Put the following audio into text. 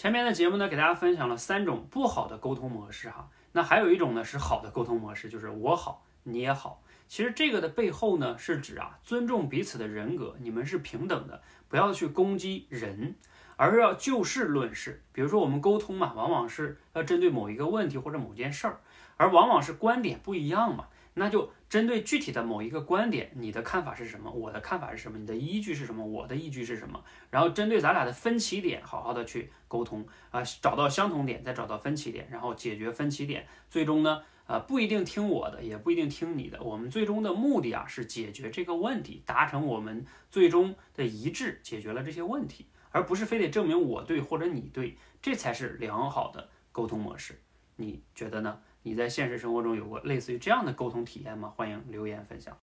前面的节目呢，给大家分享了三种不好的沟通模式哈。那还有一种呢是好的沟通模式，就是我好你也好。其实这个的背后呢，是指啊尊重彼此的人格，你们是平等的，不要去攻击人，而是要就事论事。比如说我们沟通嘛，往往是要针对某一个问题或者某件事儿，而往往是观点不一样嘛。那就针对具体的某一个观点，你的看法是什么？我的看法是什么？你的依据是什么？我的依据是什么？然后针对咱俩的分歧点，好好的去沟通啊，找到相同点，再找到分歧点，然后解决分歧点。最终呢，呃，不一定听我的，也不一定听你的。我们最终的目的啊，是解决这个问题，达成我们最终的一致，解决了这些问题，而不是非得证明我对或者你对，这才是良好的沟通模式。你觉得呢？你在现实生活中有过类似于这样的沟通体验吗？欢迎留言分享。